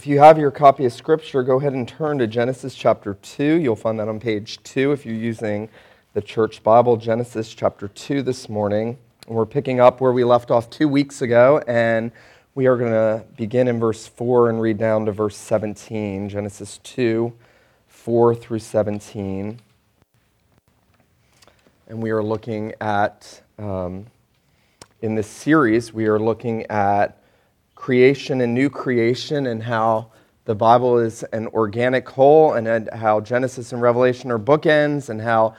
If you have your copy of Scripture, go ahead and turn to Genesis chapter 2. You'll find that on page 2 if you're using the church Bible, Genesis chapter 2 this morning. And we're picking up where we left off two weeks ago, and we are going to begin in verse 4 and read down to verse 17. Genesis 2, 4 through 17. And we are looking at, um, in this series, we are looking at creation and new creation and how the Bible is an organic whole and how Genesis and Revelation are bookends and how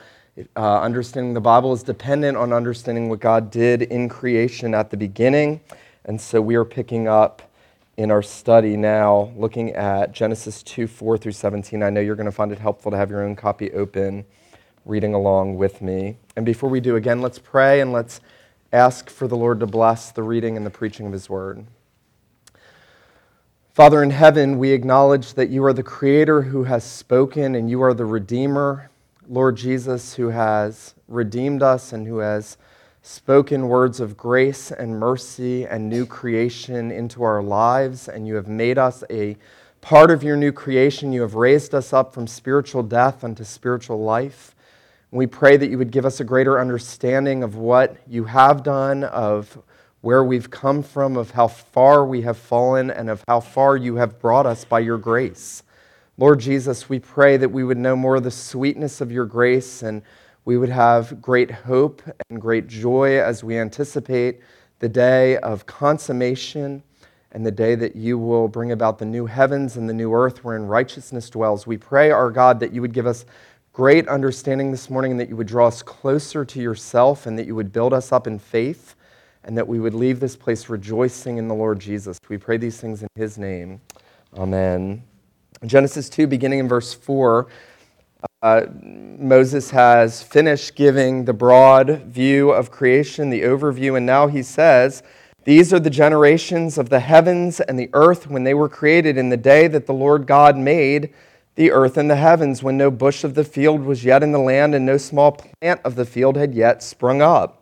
uh, understanding the Bible is dependent on understanding what God did in creation at the beginning. And so we are picking up in our study now, looking at Genesis 2 4 through 17. I know you're going to find it helpful to have your own copy open, reading along with me. And before we do, again, let's pray and let's ask for the Lord to bless the reading and the preaching of His word. Father in heaven, we acknowledge that you are the Creator who has spoken and you are the Redeemer, Lord Jesus, who has redeemed us and who has spoken words of grace and mercy and new creation into our lives. And you have made us a part of your new creation. You have raised us up from spiritual death unto spiritual life. And we pray that you would give us a greater understanding of what you have done, of where we've come from, of how far we have fallen, and of how far you have brought us by your grace. Lord Jesus, we pray that we would know more of the sweetness of your grace and we would have great hope and great joy as we anticipate the day of consummation and the day that you will bring about the new heavens and the new earth wherein righteousness dwells. We pray, our God, that you would give us great understanding this morning and that you would draw us closer to yourself and that you would build us up in faith and that we would leave this place rejoicing in the Lord Jesus. We pray these things in his name. Amen. Genesis 2, beginning in verse 4, uh, Moses has finished giving the broad view of creation, the overview, and now he says, These are the generations of the heavens and the earth when they were created in the day that the Lord God made the earth and the heavens, when no bush of the field was yet in the land and no small plant of the field had yet sprung up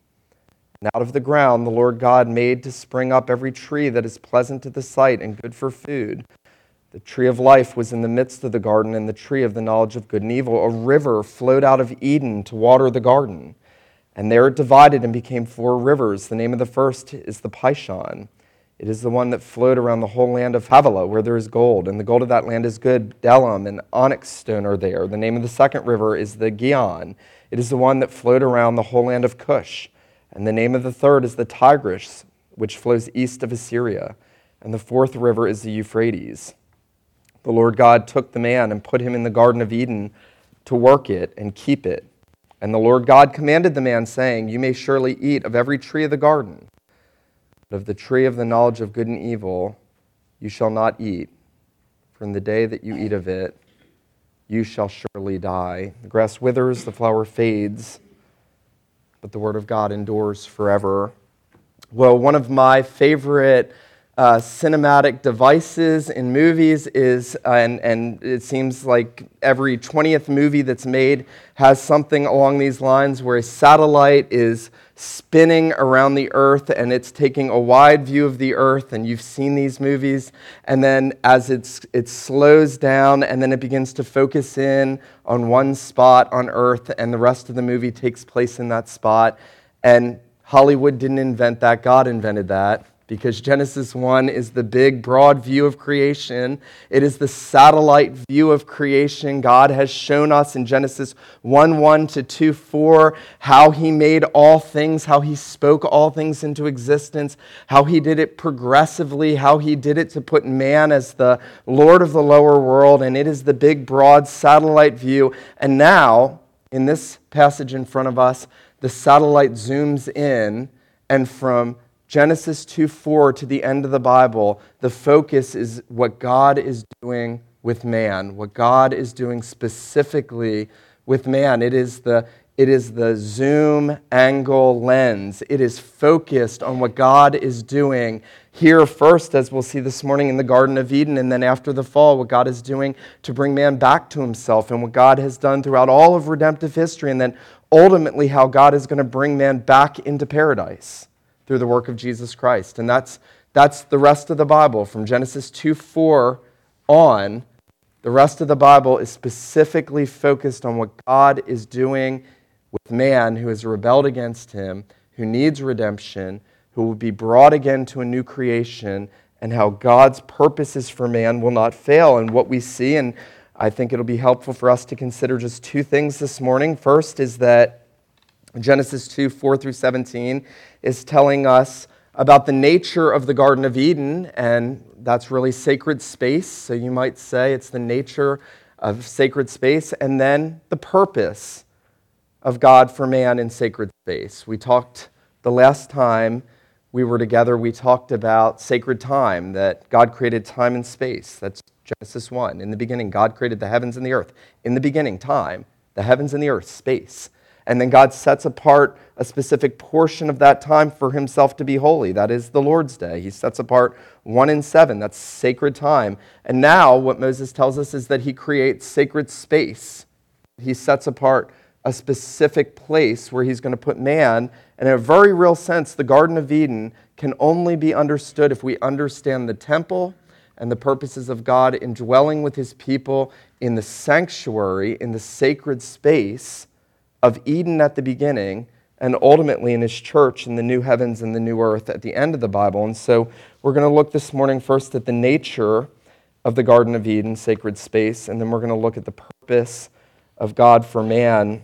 And out of the ground the Lord God made to spring up every tree that is pleasant to the sight and good for food. The tree of life was in the midst of the garden, and the tree of the knowledge of good and evil. A river flowed out of Eden to water the garden. And there it divided and became four rivers. The name of the first is the Pishon. It is the one that flowed around the whole land of Havilah, where there is gold. And the gold of that land is good. Bdellium and onyx stone are there. The name of the second river is the Gihon. It is the one that flowed around the whole land of Cush. And the name of the third is the Tigris, which flows east of Assyria. And the fourth river is the Euphrates. The Lord God took the man and put him in the Garden of Eden to work it and keep it. And the Lord God commanded the man, saying, You may surely eat of every tree of the garden, but of the tree of the knowledge of good and evil you shall not eat. For in the day that you eat of it, you shall surely die. The grass withers, the flower fades but the Word of God endures forever. Well, one of my favorite uh, cinematic devices in movies is, uh, and, and it seems like every 20th movie that's made has something along these lines where a satellite is spinning around the earth and it's taking a wide view of the earth and you've seen these movies. And then as it's, it slows down and then it begins to focus in on one spot on earth and the rest of the movie takes place in that spot. And hollywood didn't invent that. God invented that because Genesis 1 is the big, broad view of creation. It is the satellite view of creation. God has shown us in Genesis 1 1 to 2 4 how He made all things, how He spoke all things into existence, how He did it progressively, how He did it to put man as the Lord of the lower world. And it is the big, broad satellite view. And now, in this passage in front of us, the satellite zooms in, and from Genesis 2 4 to the end of the Bible, the focus is what God is doing with man, what God is doing specifically with man. It is the it is the zoom angle lens. It is focused on what God is doing here first, as we'll see this morning in the Garden of Eden, and then after the fall, what God is doing to bring man back to himself, and what God has done throughout all of redemptive history, and then ultimately how God is going to bring man back into paradise through the work of Jesus Christ. And that's, that's the rest of the Bible from Genesis 2 4 on. The rest of the Bible is specifically focused on what God is doing with man who has rebelled against him, who needs redemption, who will be brought again to a new creation, and how God's purposes for man will not fail. And what we see, and I think it'll be helpful for us to consider just two things this morning. First is that Genesis 2 4 through 17 is telling us about the nature of the Garden of Eden, and that's really sacred space. So you might say it's the nature of sacred space, and then the purpose of God for man in sacred space. We talked the last time we were together, we talked about sacred time, that God created time and space. That's Genesis 1. In the beginning, God created the heavens and the earth. In the beginning, time, the heavens and the earth, space. And then God sets apart a specific portion of that time for himself to be holy. That is the Lord's Day. He sets apart one in seven. That's sacred time. And now, what Moses tells us is that he creates sacred space. He sets apart a specific place where he's going to put man. And in a very real sense, the Garden of Eden can only be understood if we understand the temple and the purposes of God in dwelling with his people in the sanctuary, in the sacred space of Eden at the beginning, and ultimately in his church in the new heavens and the new earth at the end of the Bible. And so we're going to look this morning first at the nature of the Garden of Eden, sacred space, and then we're going to look at the purpose of God for man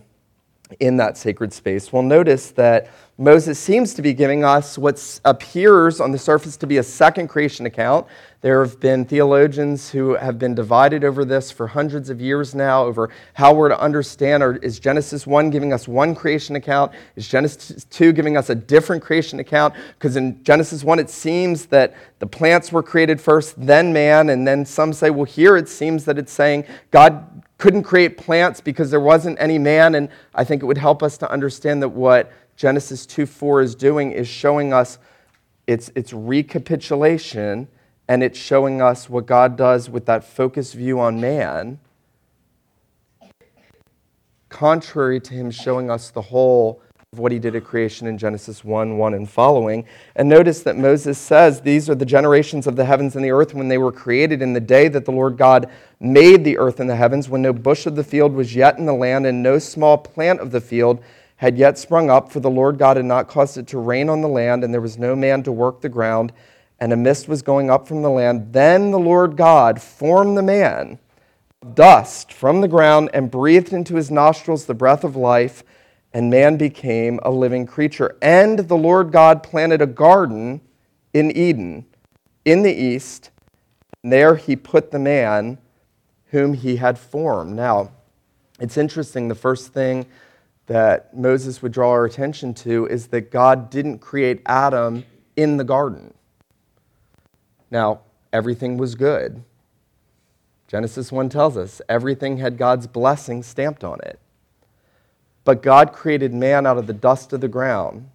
in that sacred space. We'll notice that Moses seems to be giving us what appears on the surface to be a second creation account. There have been theologians who have been divided over this for hundreds of years now, over how we're to understand or is Genesis 1 giving us one creation account? Is Genesis 2 giving us a different creation account? Because in Genesis 1, it seems that the plants were created first, then man, and then some say, well, here it seems that it's saying God couldn't create plants because there wasn't any man. And I think it would help us to understand that what Genesis 2 4 is doing is showing us its, its recapitulation and it's showing us what God does with that focused view on man, contrary to him showing us the whole of what he did at creation in Genesis 1 1 and following. And notice that Moses says, These are the generations of the heavens and the earth when they were created in the day that the Lord God made the earth and the heavens, when no bush of the field was yet in the land, and no small plant of the field had yet sprung up, for the Lord God had not caused it to rain on the land, and there was no man to work the ground, and a mist was going up from the land. Then the Lord God formed the man of dust from the ground and breathed into his nostrils the breath of life and man became a living creature. And the Lord God planted a garden in Eden in the east, and there he put the man whom he had formed. Now, it's interesting, the first thing that Moses would draw our attention to is that God didn't create Adam in the garden. Now, everything was good. Genesis 1 tells us everything had God's blessing stamped on it. But God created man out of the dust of the ground,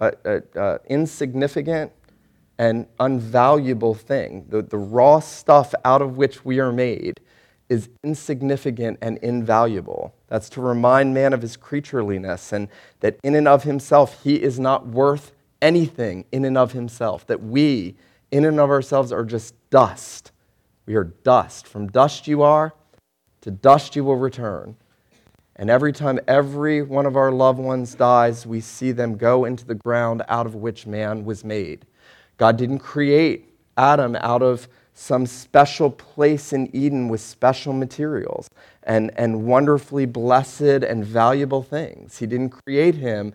an insignificant and unvaluable thing. The, the raw stuff out of which we are made is insignificant and invaluable. That's to remind man of his creatureliness and that in and of himself, he is not worth anything in and of himself, that we, in and of ourselves, are just dust. We are dust. From dust you are, to dust you will return. And every time every one of our loved ones dies, we see them go into the ground out of which man was made. God didn't create Adam out of some special place in Eden with special materials and, and wonderfully blessed and valuable things. He didn't create him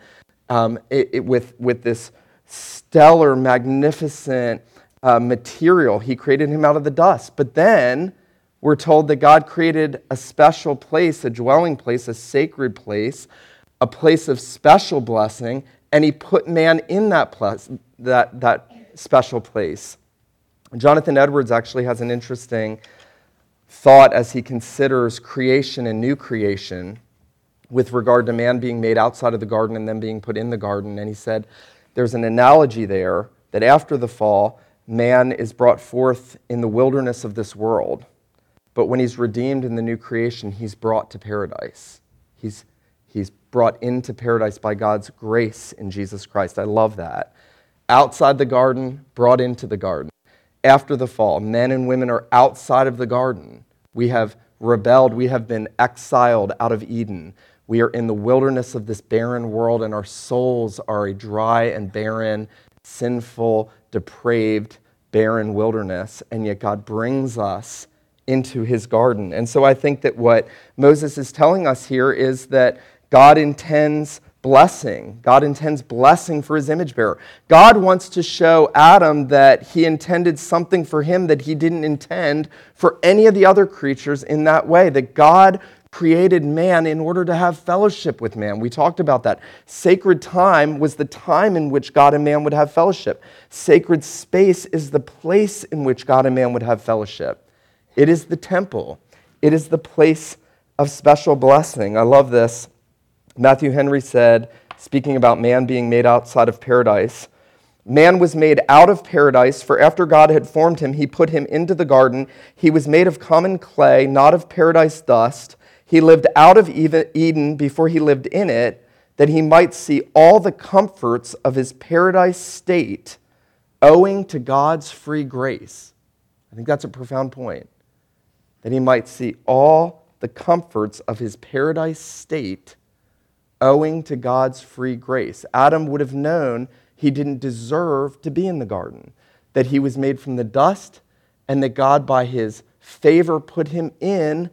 um, it, it, with, with this stellar, magnificent uh, material. He created him out of the dust. But then, we're told that God created a special place, a dwelling place, a sacred place, a place of special blessing, and He put man in that, place, that, that special place. Jonathan Edwards actually has an interesting thought as he considers creation and new creation with regard to man being made outside of the garden and then being put in the garden. And he said there's an analogy there that after the fall, man is brought forth in the wilderness of this world. But when he's redeemed in the new creation, he's brought to paradise. He's, he's brought into paradise by God's grace in Jesus Christ. I love that. Outside the garden, brought into the garden. After the fall, men and women are outside of the garden. We have rebelled, we have been exiled out of Eden. We are in the wilderness of this barren world, and our souls are a dry and barren, sinful, depraved, barren wilderness. And yet God brings us into his garden. And so I think that what Moses is telling us here is that God intends blessing. God intends blessing for his image bearer. God wants to show Adam that he intended something for him that he didn't intend for any of the other creatures in that way. That God created man in order to have fellowship with man. We talked about that. Sacred time was the time in which God and man would have fellowship. Sacred space is the place in which God and man would have fellowship. It is the temple, it is the place of special blessing. I love this. Matthew Henry said, speaking about man being made outside of paradise, Man was made out of paradise, for after God had formed him, he put him into the garden. He was made of common clay, not of paradise dust. He lived out of Eden before he lived in it, that he might see all the comforts of his paradise state owing to God's free grace. I think that's a profound point. That he might see all the comforts of his paradise state owing to God's free grace. Adam would have known he didn't deserve to be in the garden, that he was made from the dust, and that God, by his favor, put him in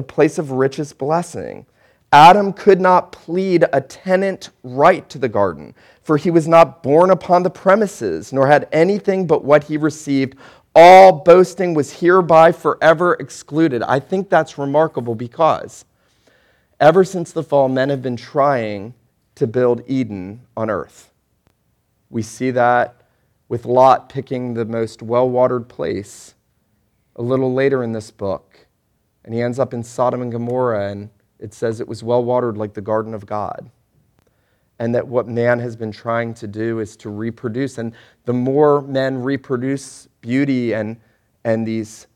the place of richest blessing. Adam could not plead a tenant right to the garden, for he was not born upon the premises, nor had anything but what he received. All boasting was hereby forever excluded. I think that's remarkable because ever since the fall, men have been trying to build Eden on earth. We see that with Lot picking the most well watered place a little later in this book. And he ends up in Sodom and Gomorrah, and it says it was well watered like the garden of God. And that what man has been trying to do is to reproduce. And the more men reproduce beauty and, and these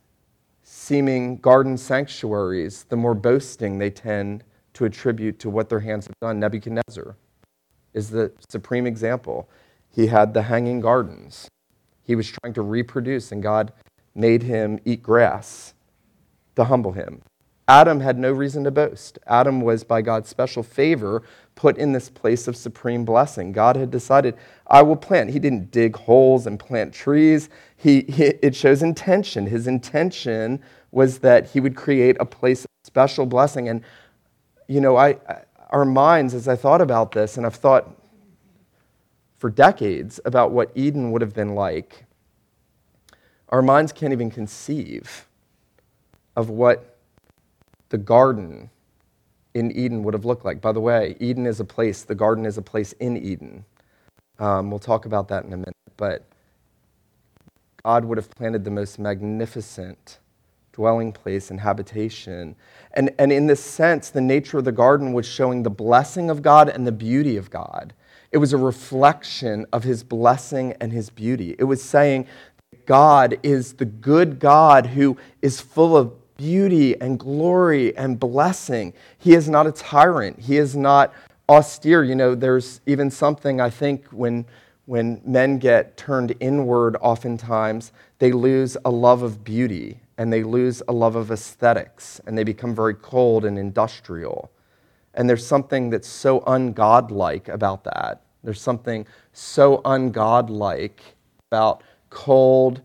seeming garden sanctuaries, the more boasting they tend to attribute to what their hands have done. Nebuchadnezzar is the supreme example. He had the hanging gardens. He was trying to reproduce, and God made him eat grass to humble him. Adam had no reason to boast. Adam was, by God's special favor, put in this place of supreme blessing. God had decided, I will plant. He didn't dig holes and plant trees. He, he, it shows intention. His intention was that he would create a place of special blessing. And, you know, I, our minds, as I thought about this, and I've thought for decades about what Eden would have been like, our minds can't even conceive of what the garden in Eden would have looked like. By the way, Eden is a place, the garden is a place in Eden. Um, we'll talk about that in a minute. But God would have planted the most magnificent dwelling place and habitation. And, and in this sense, the nature of the garden was showing the blessing of God and the beauty of God. It was a reflection of his blessing and his beauty. It was saying God is the good God who is full of beauty and glory and blessing. He is not a tyrant. He is not austere. You know, there's even something I think when when men get turned inward oftentimes, they lose a love of beauty and they lose a love of aesthetics and they become very cold and industrial. And there's something that's so ungodlike about that. There's something so ungodlike about cold,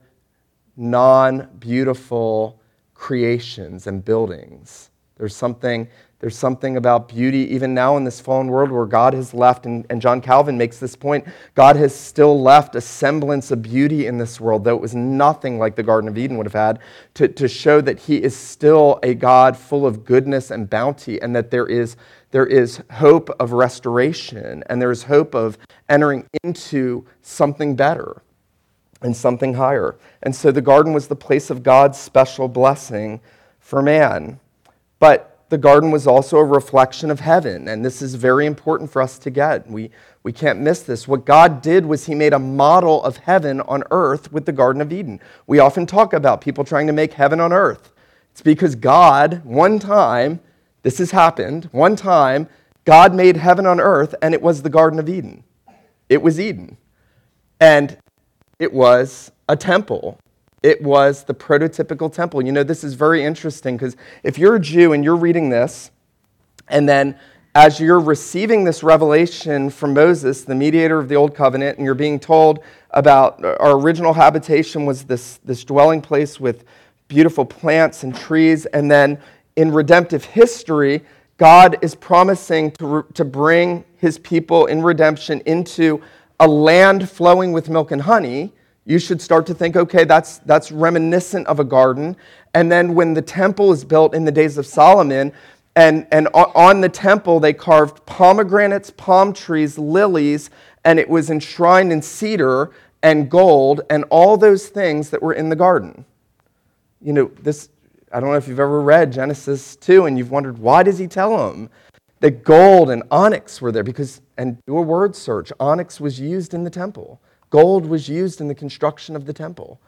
non beautiful, creations and buildings. There's something, there's something about beauty even now in this fallen world where God has left, and, and John Calvin makes this point God has still left a semblance of beauty in this world, though it was nothing like the Garden of Eden would have had, to, to show that He is still a God full of goodness and bounty, and that there is, there is hope of restoration, and there is hope of entering into something better and something higher. And so the garden was the place of God's special blessing for man. But the garden was also a reflection of heaven, and this is very important for us to get. We, we can't miss this. What God did was He made a model of heaven on earth with the Garden of Eden. We often talk about people trying to make heaven on earth. It's because God, one time, this has happened, one time, God made heaven on earth, and it was the Garden of Eden. It was Eden. And it was a temple. It was the prototypical temple. You know, this is very interesting because if you're a Jew and you're reading this, and then as you're receiving this revelation from Moses, the mediator of the Old Covenant, and you're being told about uh, our original habitation was this, this dwelling place with beautiful plants and trees, and then in redemptive history, God is promising to, to bring his people in redemption into a land flowing with milk and honey you should start to think, okay, that's, that's reminiscent of a garden. And then when the temple is built in the days of Solomon, and, and on the temple they carved pomegranates, palm trees, lilies, and it was enshrined in cedar and gold and all those things that were in the garden. You know, this, I don't know if you've ever read Genesis 2 and you've wondered, why does he tell them that gold and onyx were there? Because, and do a word search, onyx was used in the temple. Gold was used in the construction of the temple.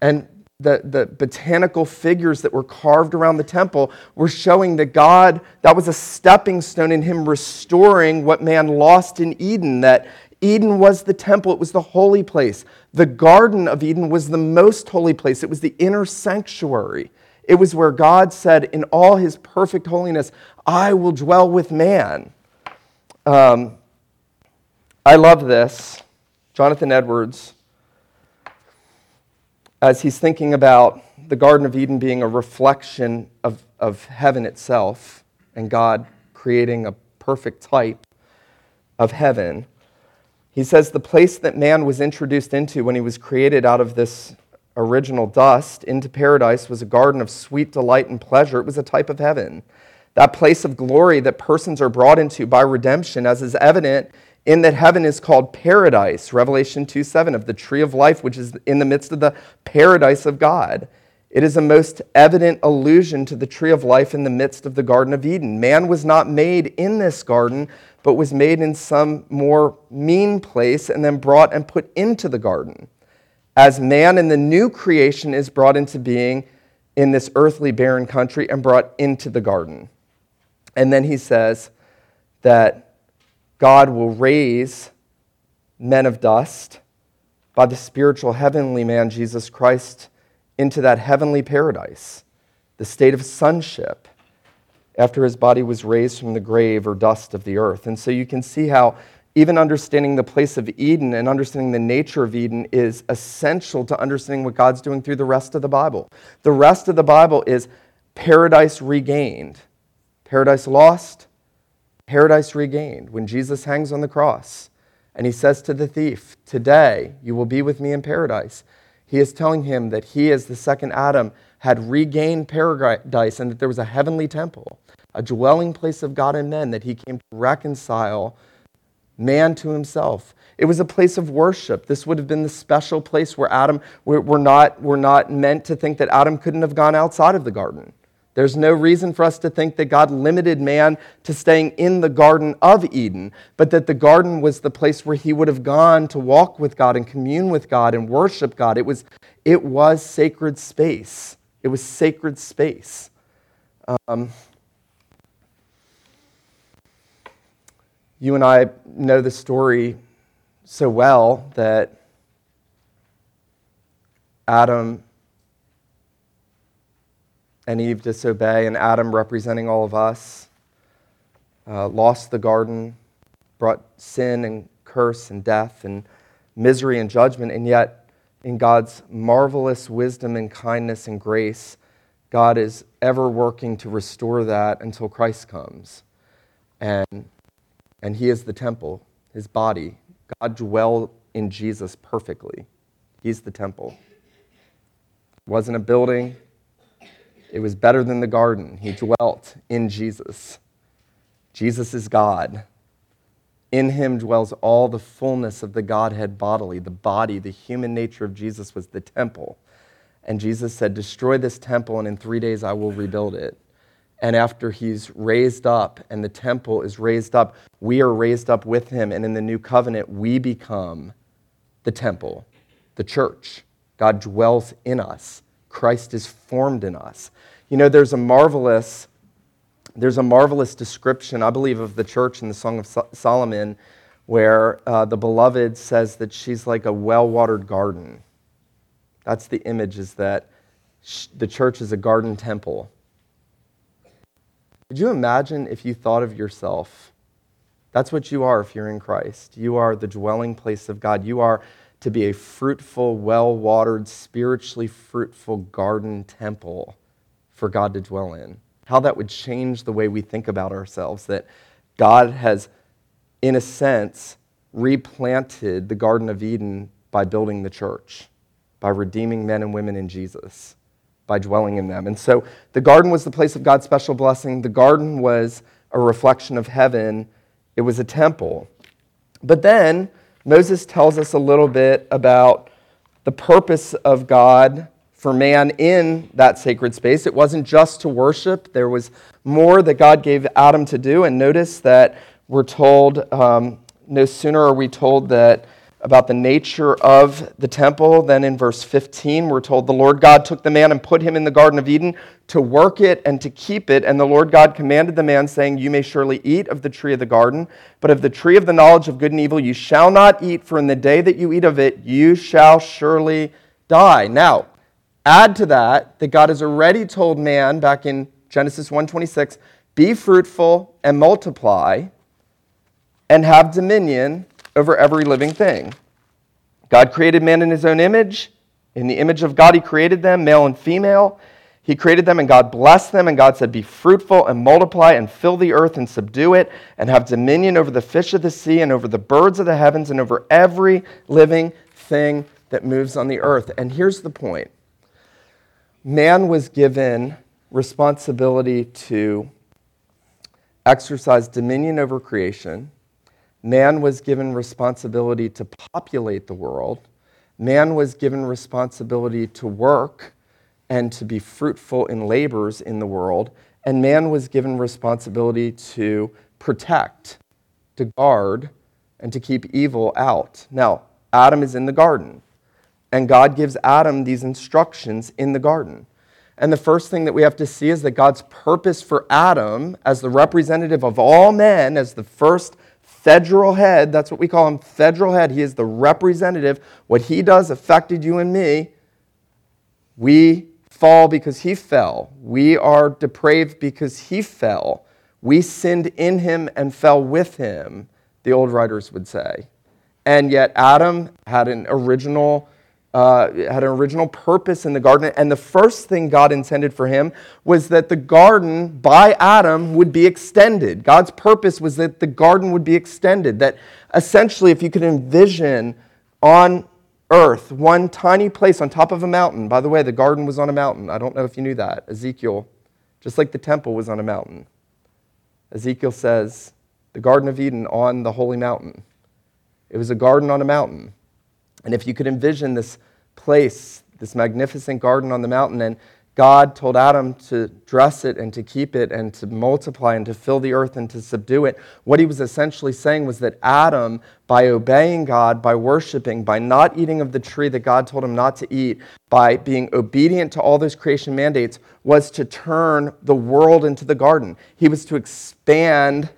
And the, the botanical figures that were carved around the temple were showing that God, that was a stepping stone in Him restoring what man lost in Eden, that Eden was the temple, it was the holy place. The Garden of Eden was the most holy place, it was the inner sanctuary. It was where God said, in all His perfect holiness, I will dwell with man. Um, I love this. Jonathan Edwards, as he's thinking about the Garden of Eden being a reflection of, of heaven itself and God creating a perfect type of heaven, he says the place that man was introduced into when he was created out of this original dust into paradise was a garden of sweet delight and pleasure. It was a type of heaven. That place of glory that persons are brought into by redemption, as is evident in that heaven is called paradise, Revelation 2 7, of the tree of life, which is in the midst of the paradise of God. It is a most evident allusion to the tree of life in the midst of the Garden of Eden. Man was not made in this garden, but was made in some more mean place and then brought and put into the garden. As man in the new creation is brought into being in this earthly barren country and brought into the garden. And then he says that God will raise men of dust by the spiritual heavenly man, Jesus Christ, into that heavenly paradise, the state of sonship, after his body was raised from the grave or dust of the earth. And so you can see how even understanding the place of Eden and understanding the nature of Eden is essential to understanding what God's doing through the rest of the Bible. The rest of the Bible is paradise regained, paradise lost, paradise regained when Jesus hangs on the cross and he says to the thief, Today you will be with me in paradise. He is telling him that he, as the second Adam, had regained paradise and that there was a heavenly temple, a dwelling place of God and men, that he came to reconcile man to himself. It was a place of worship. This would have been the special place where Adam, we're, not, we're not meant to think that Adam couldn't have gone outside of the garden. There's no reason for us to think that God limited man to staying in the Garden of Eden, but that the garden was the place where he would have gone to walk with God and commune with God and worship God. It was, it was sacred space. It was sacred space. Um, you and I know the story so well that Adam and Eve disobey, and Adam, representing all of us, uh, lost the garden, brought sin and curse and death and misery and judgment, and yet, in God's marvelous wisdom and kindness and grace, God is ever working to restore that until Christ comes. And, and He is the temple, His body. God dwelled in Jesus perfectly. He's the temple. Wasn't a building, it was better than the garden. He dwelt in Jesus. Jesus is God. In him dwells all the fullness of the Godhead bodily. The body, the human nature of Jesus was the temple. And Jesus said, Destroy this temple, and in three days I will rebuild it. And after he's raised up and the temple is raised up, we are raised up with him. And in the new covenant, we become the temple, the church. God dwells in us, Christ is formed in us. You know, there's a marvelous. There's a marvelous description, I believe, of the church in the Song of Solomon, where uh, the beloved says that she's like a well watered garden. That's the image, is that sh- the church is a garden temple could you imagine if you thought of yourself? That's what you are if you're in Christ. You are the dwelling place of God. You are to be a fruitful, well watered, spiritually fruitful garden temple for God to dwell in. How that would change the way we think about ourselves. That God has, in a sense, replanted the Garden of Eden by building the church, by redeeming men and women in Jesus by dwelling in them. And so the garden was the place of God's special blessing. The garden was a reflection of heaven, it was a temple. But then Moses tells us a little bit about the purpose of God for man in that sacred space. It wasn't just to worship, there was more that God gave Adam to do. And notice that we're told, um, no sooner are we told that about the nature of the temple. Then in verse 15, we're told the Lord God took the man and put him in the Garden of Eden to work it and to keep it. And the Lord God commanded the man, saying, You may surely eat of the tree of the garden, but of the tree of the knowledge of good and evil you shall not eat, for in the day that you eat of it, you shall surely die. Now, add to that that God has already told man back in Genesis 1:26, be fruitful and multiply and have dominion over every living thing. God created man in his own image. In the image of God, he created them, male and female. He created them, and God blessed them, and God said, Be fruitful and multiply and fill the earth and subdue it, and have dominion over the fish of the sea, and over the birds of the heavens, and over every living thing that moves on the earth. And here's the point man was given responsibility to exercise dominion over creation Man was given responsibility to populate the world. Man was given responsibility to work and to be fruitful in labors in the world. And man was given responsibility to protect, to guard, and to keep evil out. Now, Adam is in the garden, and God gives Adam these instructions in the garden. And the first thing that we have to see is that God's purpose for Adam, as the representative of all men, as the first federal head. That's what we call him, federal head. He is the representative. What he does affected you and me. We fall because he fell. We are depraved because he fell. We sinned in him and fell with him, the old writers would say. And yet, Adam had an original uh, had an original purpose in the garden. And the first thing God intended for him was that the garden by Adam would be extended. God's purpose was that the garden would be extended. That essentially, if you could envision on earth one tiny place on top of a mountain, by the way, the garden was on a mountain. I don't know if you knew that. Ezekiel, just like the temple was on a mountain. Ezekiel says, the Garden of Eden on the holy mountain. It was a garden on a mountain. And if you could envision this place, this magnificent garden on the mountain, and God told Adam to dress it and to keep it and to multiply and to fill the earth and to subdue it. What he was essentially saying was that Adam, by obeying God, by worshiping, by not eating of the tree that God told him not to eat, by being obedient to all those creation mandates, was to turn the world into the garden. He was to expand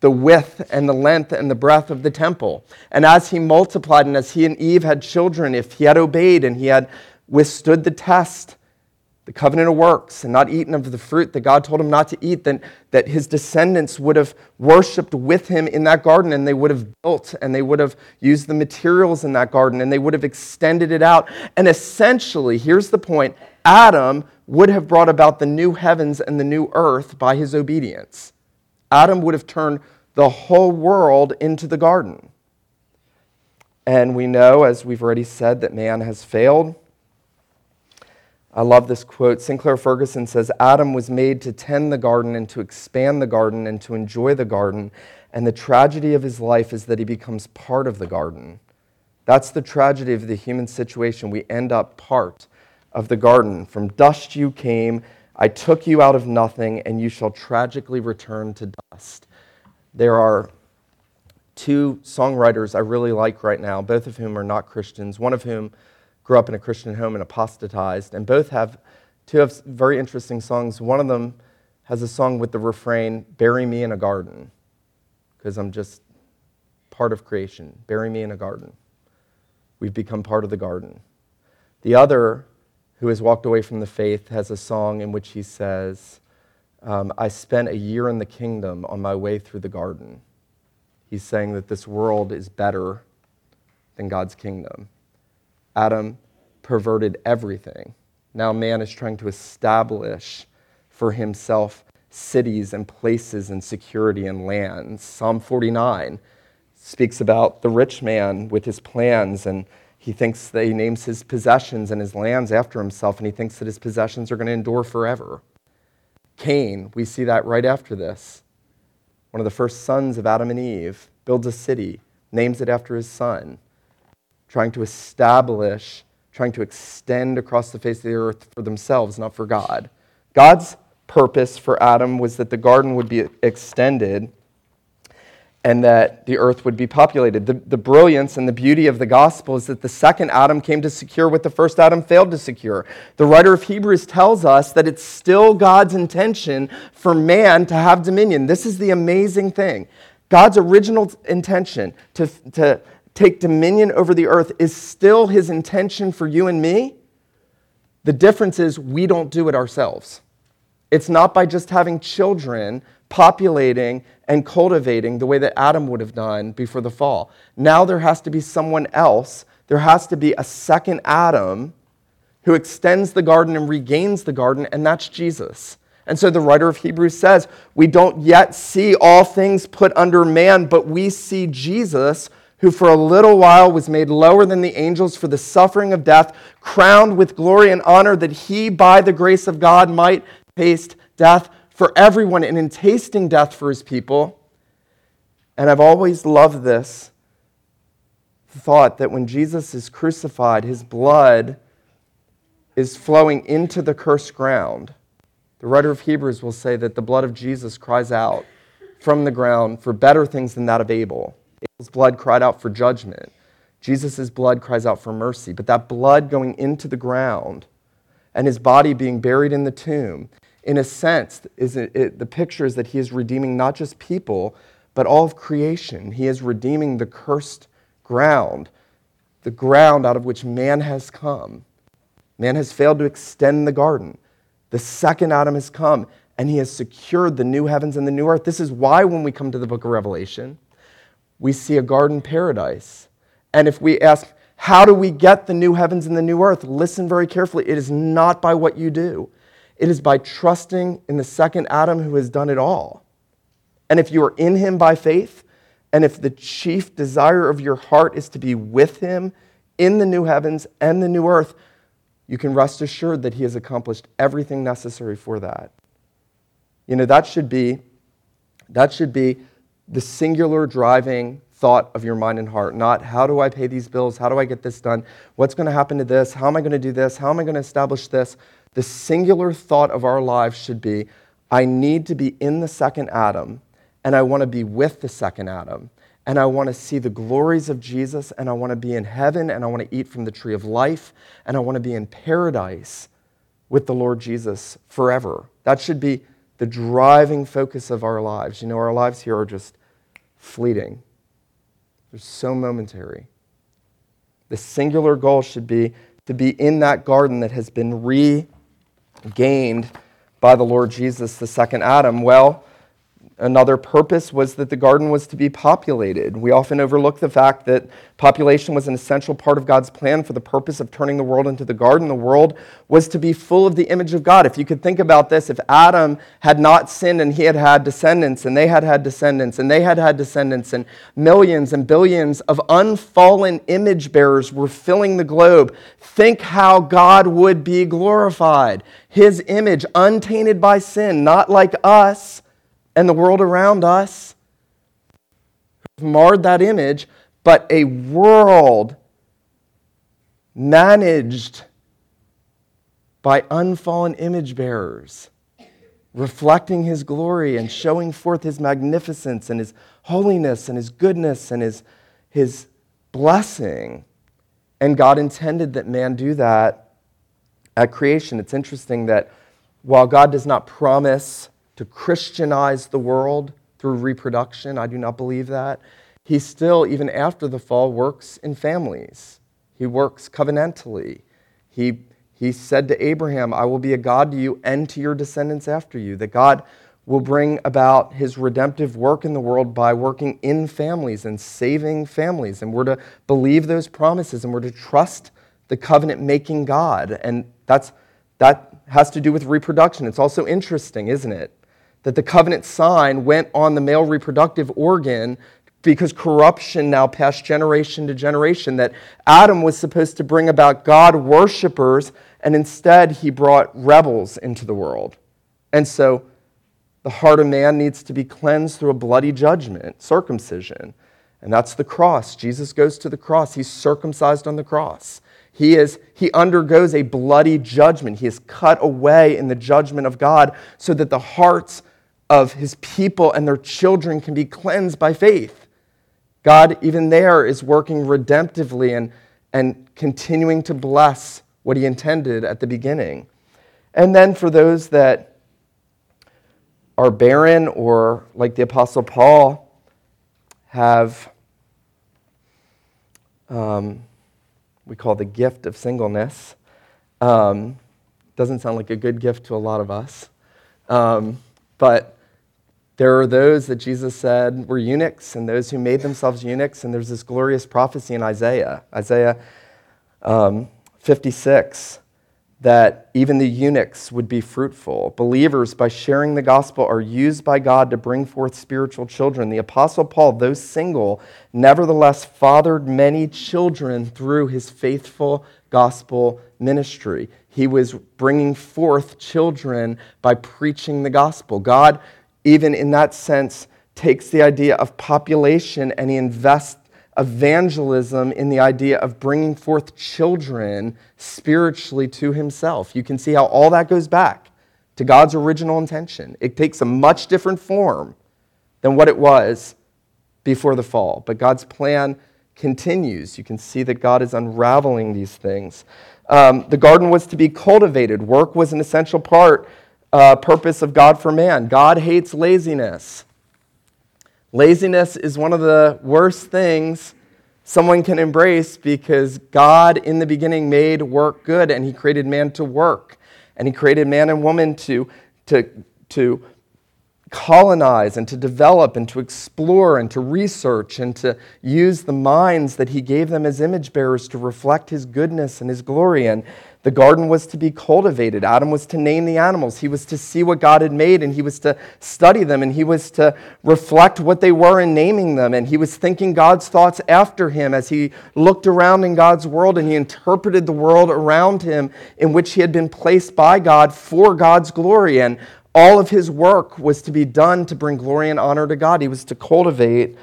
the width and the length and the breadth of the temple. And as he multiplied, and as he and Eve had children, if he had obeyed and he had withstood the test, the covenant of works, and not eaten of the fruit that God told him not to eat, then that his descendants would have worshiped with him in that garden, and they would have built, and they would have used the materials in that garden, and they would have extended it out. And essentially, here's the point Adam would have brought about the new heavens and the new earth by his obedience. Adam would have turned the whole world into the garden. And we know, as we've already said, that man has failed. I love this quote. Sinclair Ferguson says Adam was made to tend the garden and to expand the garden and to enjoy the garden. And the tragedy of his life is that he becomes part of the garden. That's the tragedy of the human situation. We end up part of the garden. From dust you came, I took you out of nothing, and you shall tragically return to dust. There are two songwriters I really like right now, both of whom are not Christians, one of whom grew up in a Christian home and apostatized, and both have two have very interesting songs. One of them has a song with the refrain, Bury me in a garden, because I'm just part of creation. Bury me in a garden. We've become part of the garden. The other who has walked away from the faith, has a song in which he says, um, I spent a year in the kingdom on my way through the garden. He's saying that this world is better than God's kingdom. Adam perverted everything. Now man is trying to establish for himself cities and places and security and lands. Psalm 49 speaks about the rich man with his plans and he thinks that he names his possessions and his lands after himself, and he thinks that his possessions are going to endure forever. Cain, we see that right after this. One of the first sons of Adam and Eve builds a city, names it after his son, trying to establish, trying to extend across the face of the earth for themselves, not for God. God's purpose for Adam was that the garden would be extended and that the earth would be populated. The, the brilliance and the beauty of the gospel is that the second Adam came to secure what the first Adam failed to secure. The writer of Hebrews tells us that it's still God's intention for man to have dominion. This is the amazing thing. God's original intention to, to take dominion over the earth is still his intention for you and me. The difference is we don't do it ourselves. It's not by just having children populating and cultivating the way that Adam would have done before the fall. Now there has to be someone else. There has to be a second Adam who extends the garden and regains the garden, and that's Jesus. And so the writer of Hebrews says, We don't yet see all things put under man, but we see Jesus, who for a little while was made lower than the angels for the suffering of death, crowned with glory and honor, that he, by the grace of God, might taste death for everyone and in tasting death for his people. And I've always loved this thought that when Jesus is crucified, his blood is flowing into the cursed ground. The writer of Hebrews will say that the blood of Jesus cries out from the ground for better things than that of Abel. Abel's blood cried out for judgment. Jesus' blood cries out for mercy. But that blood going into the ground and his body being buried in the tomb in a sense, is it, it, the picture is that he is redeeming not just people, but all of creation. He is redeeming the cursed ground, the ground out of which man has come. Man has failed to extend the garden. The second Adam has come, and he has secured the new heavens and the new earth. This is why, when we come to the book of Revelation, we see a garden paradise. And if we ask, how do we get the new heavens and the new earth? Listen very carefully. It is not by what you do. It is by trusting in the second Adam who has done it all. And if you are in him by faith, and if the chief desire of your heart is to be with him in the new heavens and the new earth, you can rest assured that he has accomplished everything necessary for that. You know, that should be that should be the singular driving thought of your mind and heart, not how do I pay these bills? How do I get this done? What's going to happen to this? How am I going to do this? How am I going to establish this? The singular thought of our lives should be I need to be in the second Adam, and I want to be with the second Adam. And I want to see the glories of Jesus, and I want to be in heaven, and I want to eat from the tree of life, and I want to be in paradise with the Lord Jesus forever. That should be the driving focus of our lives. You know, our lives here are just fleeting, they're so momentary. The singular goal should be to be in that garden that has been re gained by the Lord Jesus, the second Adam? Well, Another purpose was that the garden was to be populated. We often overlook the fact that population was an essential part of God's plan for the purpose of turning the world into the garden. The world was to be full of the image of God. If you could think about this, if Adam had not sinned and he had had descendants, and they had had descendants, and they had had descendants, and millions and billions of unfallen image bearers were filling the globe, think how God would be glorified. His image, untainted by sin, not like us and the world around us have marred that image, but a world managed by unfallen image bearers, reflecting his glory and showing forth his magnificence and his holiness and his goodness and his, his blessing. And God intended that man do that at creation. It's interesting that while God does not promise to Christianize the world through reproduction, I do not believe that, he still, even after the fall, works in families. He works covenantally. He, he said to Abraham, I will be a God to you and to your descendants after you. That God will bring about his redemptive work in the world by working in families and saving families. And we're to believe those promises and we're to trust the covenant making God. And that's, that has to do with reproduction. It's also interesting, isn't it? That the covenant sign went on the male reproductive organ because corruption now passed generation to generation, that Adam was supposed to bring about God worshippers, and instead he brought rebels into the world. And so the heart of man needs to be cleansed through a bloody judgment, circumcision. And that's the cross. Jesus goes to the cross. He's circumcised on the cross. He, is, he undergoes a bloody judgment. He is cut away in the judgment of God so that the hearts of his people and their children can be cleansed by faith. God, even there, is working redemptively and, and continuing to bless what he intended at the beginning. And then for those that are barren or, like the Apostle Paul, have, um, we call the gift of singleness. Um, doesn't sound like a good gift to a lot of us. Um, but there are those that Jesus said were eunuchs and those who made themselves eunuchs. And there's this glorious prophecy in Isaiah, Isaiah um, 56, that even the eunuchs would be fruitful. Believers, by sharing the gospel, are used by God to bring forth spiritual children. The Apostle Paul, though single, nevertheless fathered many children through his faithful gospel ministry. He was bringing forth children by preaching the gospel. God even in that sense, takes the idea of population and he invests evangelism in the idea of bringing forth children spiritually to himself. You can see how all that goes back to God's original intention. It takes a much different form than what it was before the fall, but God's plan continues. You can see that God is unraveling these things. Um, the garden was to be cultivated, work was an essential part uh, purpose of God for man. God hates laziness. Laziness is one of the worst things someone can embrace because God in the beginning made work good and he created man to work. And he created man and woman to, to, to colonize and to develop and to explore and to research and to use the minds that he gave them as image bearers to reflect his goodness and his glory. And the garden was to be cultivated. Adam was to name the animals. He was to see what God had made and he was to study them and he was to reflect what they were in naming them. And he was thinking God's thoughts after him as he looked around in God's world and he interpreted the world around him in which he had been placed by God for God's glory. And all of his work was to be done to bring glory and honor to God. He was to cultivate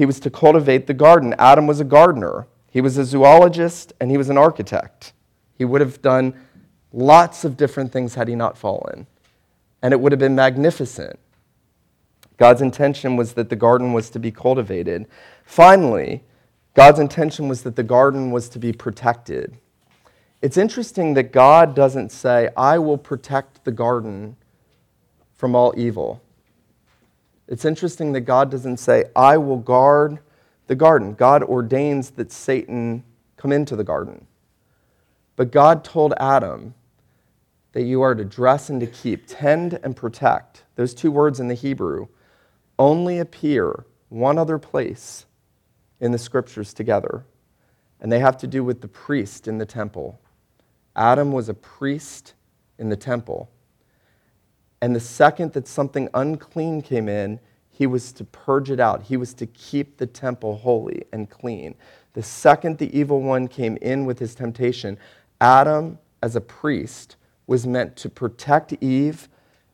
he was to cultivate the garden. Adam was a gardener. He was a zoologist and he was an architect. He would have done lots of different things had he not fallen, and it would have been magnificent. God's intention was that the garden was to be cultivated. Finally, God's intention was that the garden was to be protected. It's interesting that God doesn't say, I will protect the garden from all evil. It's interesting that God doesn't say, I will guard the garden. God ordains that Satan come into the garden. But God told Adam that you are to dress and to keep, tend and protect. Those two words in the Hebrew only appear one other place in the scriptures together, and they have to do with the priest in the temple. Adam was a priest in the temple. And the second that something unclean came in, he was to purge it out. He was to keep the temple holy and clean. The second the evil one came in with his temptation, Adam, as a priest, was meant to protect Eve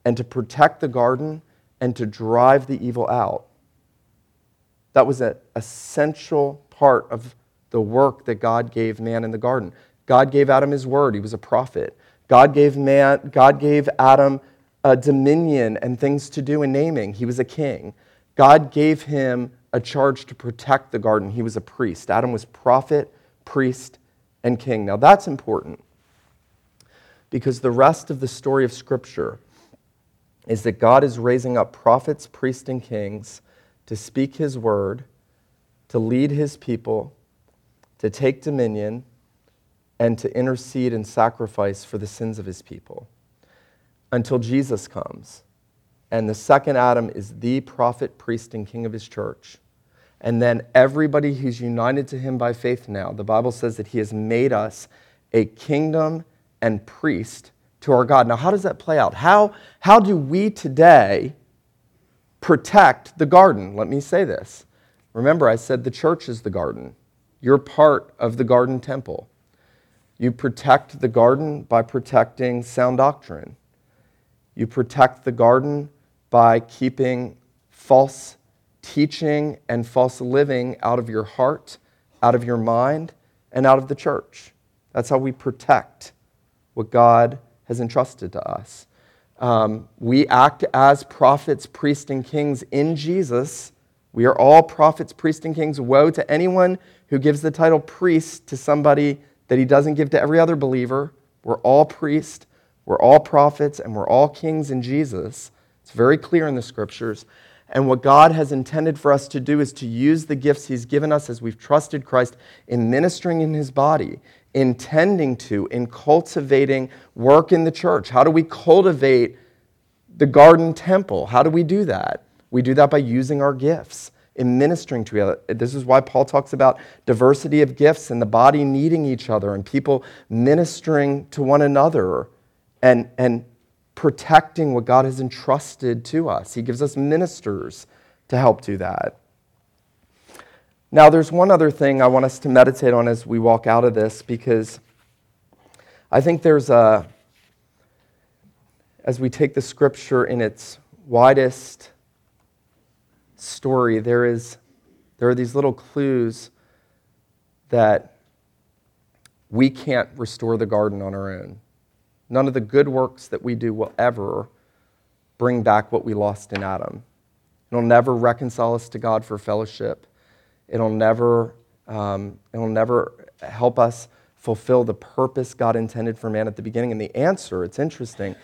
and to protect the garden and to drive the evil out. That was an essential part of the work that God gave man in the garden. God gave Adam his word, he was a prophet. God gave, man, God gave Adam a dominion and things to do in naming. He was a king. God gave him a charge to protect the garden. He was a priest. Adam was prophet, priest, and king. Now that's important because the rest of the story of Scripture is that God is raising up prophets, priests, and kings to speak his word, to lead his people, to take dominion, and to intercede and sacrifice for the sins of his people until Jesus comes. And the second Adam is the prophet, priest, and king of his church. And then everybody who's united to him by faith now, the Bible says that he has made us a kingdom and priest to our God. Now, how does that play out? How, how do we today protect the garden? Let me say this. Remember, I said the church is the garden. You're part of the garden temple. You protect the garden by protecting sound doctrine. You protect the garden by keeping false teaching and false living out of your heart, out of your mind, and out of the church. That's how we protect what God has entrusted to us. Um, we act as prophets, priests, and kings in Jesus. We are all prophets, priests, and kings. Woe to anyone who gives the title priest to somebody that he doesn't give to every other believer. We're all priests, we're all prophets, and we're all kings in Jesus. It's very clear in the scriptures. And what God has intended for us to do is to use the gifts He's given us as we've trusted Christ in ministering in His body, intending to, in cultivating work in the church. How do we cultivate the garden temple? How do we do that? We do that by using our gifts in ministering to each other. This is why Paul talks about diversity of gifts and the body needing each other and people ministering to one another and, and protecting what God has entrusted to us. He gives us ministers to help do that. Now, there's one other thing I want us to meditate on as we walk out of this because I think there's a, as we take the scripture in its widest story, there, is, there are these little clues that we can't restore the garden on our own. None of the good works that we do will ever bring back what we lost in Adam. It'll never reconcile us to God for fellowship. It'll never, um, it'll never help us fulfill the purpose God intended for man at the beginning. And the answer, it's interesting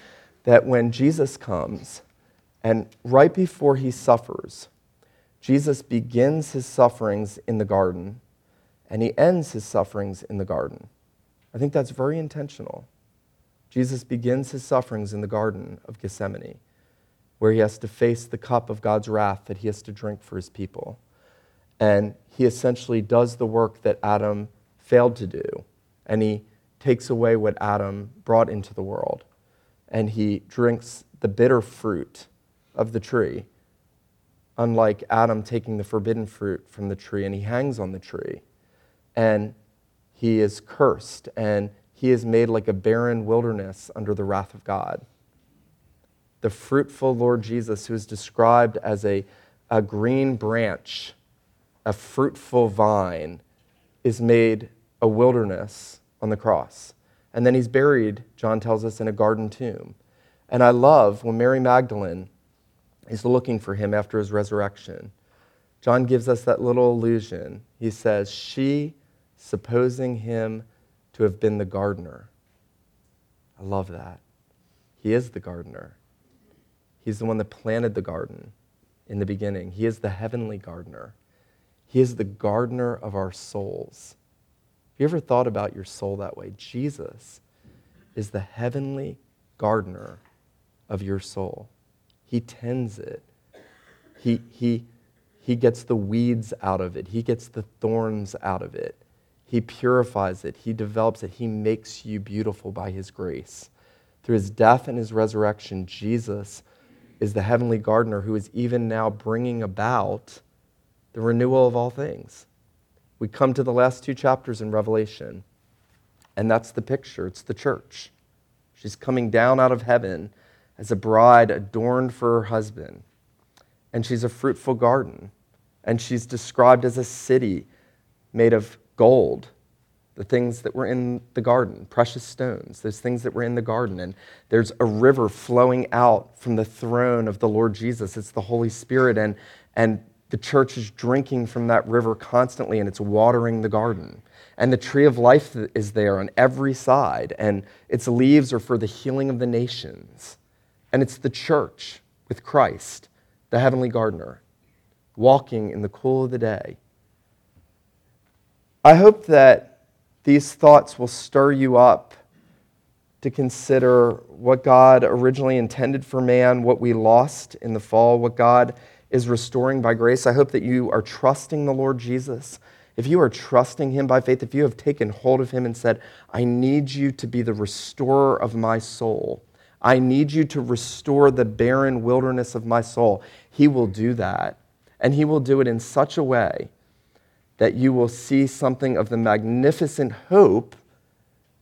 that when Jesus comes and right before he suffers, Jesus begins his sufferings in the garden and he ends his sufferings in the garden. I think that's very intentional. Jesus begins his sufferings in the Garden of Gethsemane, where he has to face the cup of God's wrath that he has to drink for his people. And he essentially does the work that Adam failed to do, and he takes away what Adam brought into the world. And he drinks the bitter fruit of the tree unlike Adam taking the forbidden fruit from the tree, and he hangs on the tree. And he is cursed, and he is made like a barren wilderness under the wrath of God. The fruitful Lord Jesus, who is described as a, a green branch, a fruitful vine, is made a wilderness on the cross. And then he's buried, John tells us, in a garden tomb. And I love when Mary Magdalene is looking for him after his resurrection. John gives us that little illusion. He says, She, supposing him to have been the gardener. I love that. He is the gardener. He's the one that planted the garden in the beginning. He is the heavenly gardener. He is the gardener of our souls. Have you ever thought about your soul that way? Jesus is the heavenly gardener of your soul. He tends it. He, he, he gets the weeds out of it. He gets the thorns out of it. He purifies it. He develops it. He makes you beautiful by His grace. Through His death and His resurrection, Jesus is the heavenly gardener who is even now bringing about the renewal of all things. We come to the last two chapters in Revelation, and that's the picture. It's the church. She's coming down out of heaven as a bride adorned for her husband. And she's a fruitful garden. And she's described as a city made of gold the things that were in the garden, precious stones, those things that were in the garden. And there's a river flowing out from the throne of the Lord Jesus. It's the Holy Spirit. And, and the church is drinking from that river constantly, and it's watering the garden. And the tree of life is there on every side, and its leaves are for the healing of the nations. And it's the church with Christ, the heavenly gardener, walking in the cool of the day. I hope that these thoughts will stir you up to consider what God originally intended for man, what we lost in the fall, what God is restoring by grace. I hope that you are trusting the Lord Jesus. If you are trusting Him by faith, if you have taken hold of Him and said, I need you to be the restorer of my soul, I need you to restore the barren wilderness of my soul, He will do that. And He will do it in such a way that you will see something of the magnificent hope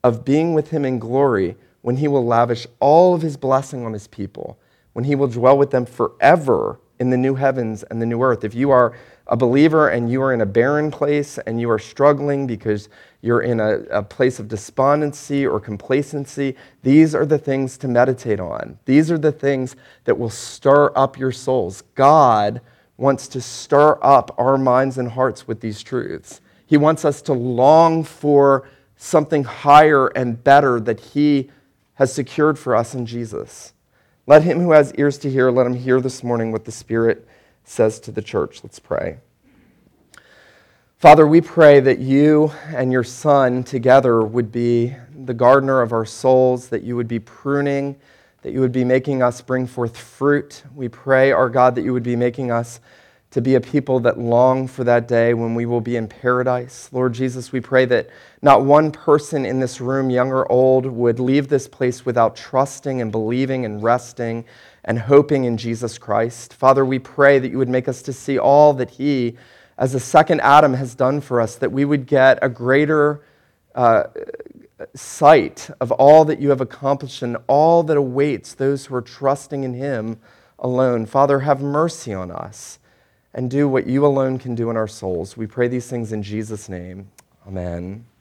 of being with him in glory when he will lavish all of his blessing on his people, when he will dwell with them forever in the new heavens and the new earth. If you are a believer and you are in a barren place and you are struggling because you're in a, a, place of despondency or complacency, these are the things to meditate on. These are the things that will stir up your souls. God wants to stir up our minds and hearts with these truths. He wants us to long for something higher and better that He has secured for us in Jesus. Let him who has ears to hear, let him hear this morning what the Spirit says to the church. Let's pray. Father, we pray that you and your Son together would be the gardener of our souls, that you would be pruning that you would be making us bring forth fruit. We pray, our God, that you would be making us to be a people that long for that day when we will be in paradise. Lord Jesus, we pray that not one person in this room, young or old, would leave this place without trusting and believing and resting and hoping in Jesus Christ. Father, we pray that you would make us to see all that He, as the second Adam, has done for us, that we would get a greater. Uh, sight of all that you have accomplished and all that awaits those who are trusting in Him alone. Father, have mercy on us and do what you alone can do in our souls. We pray these things in Jesus' name. Amen.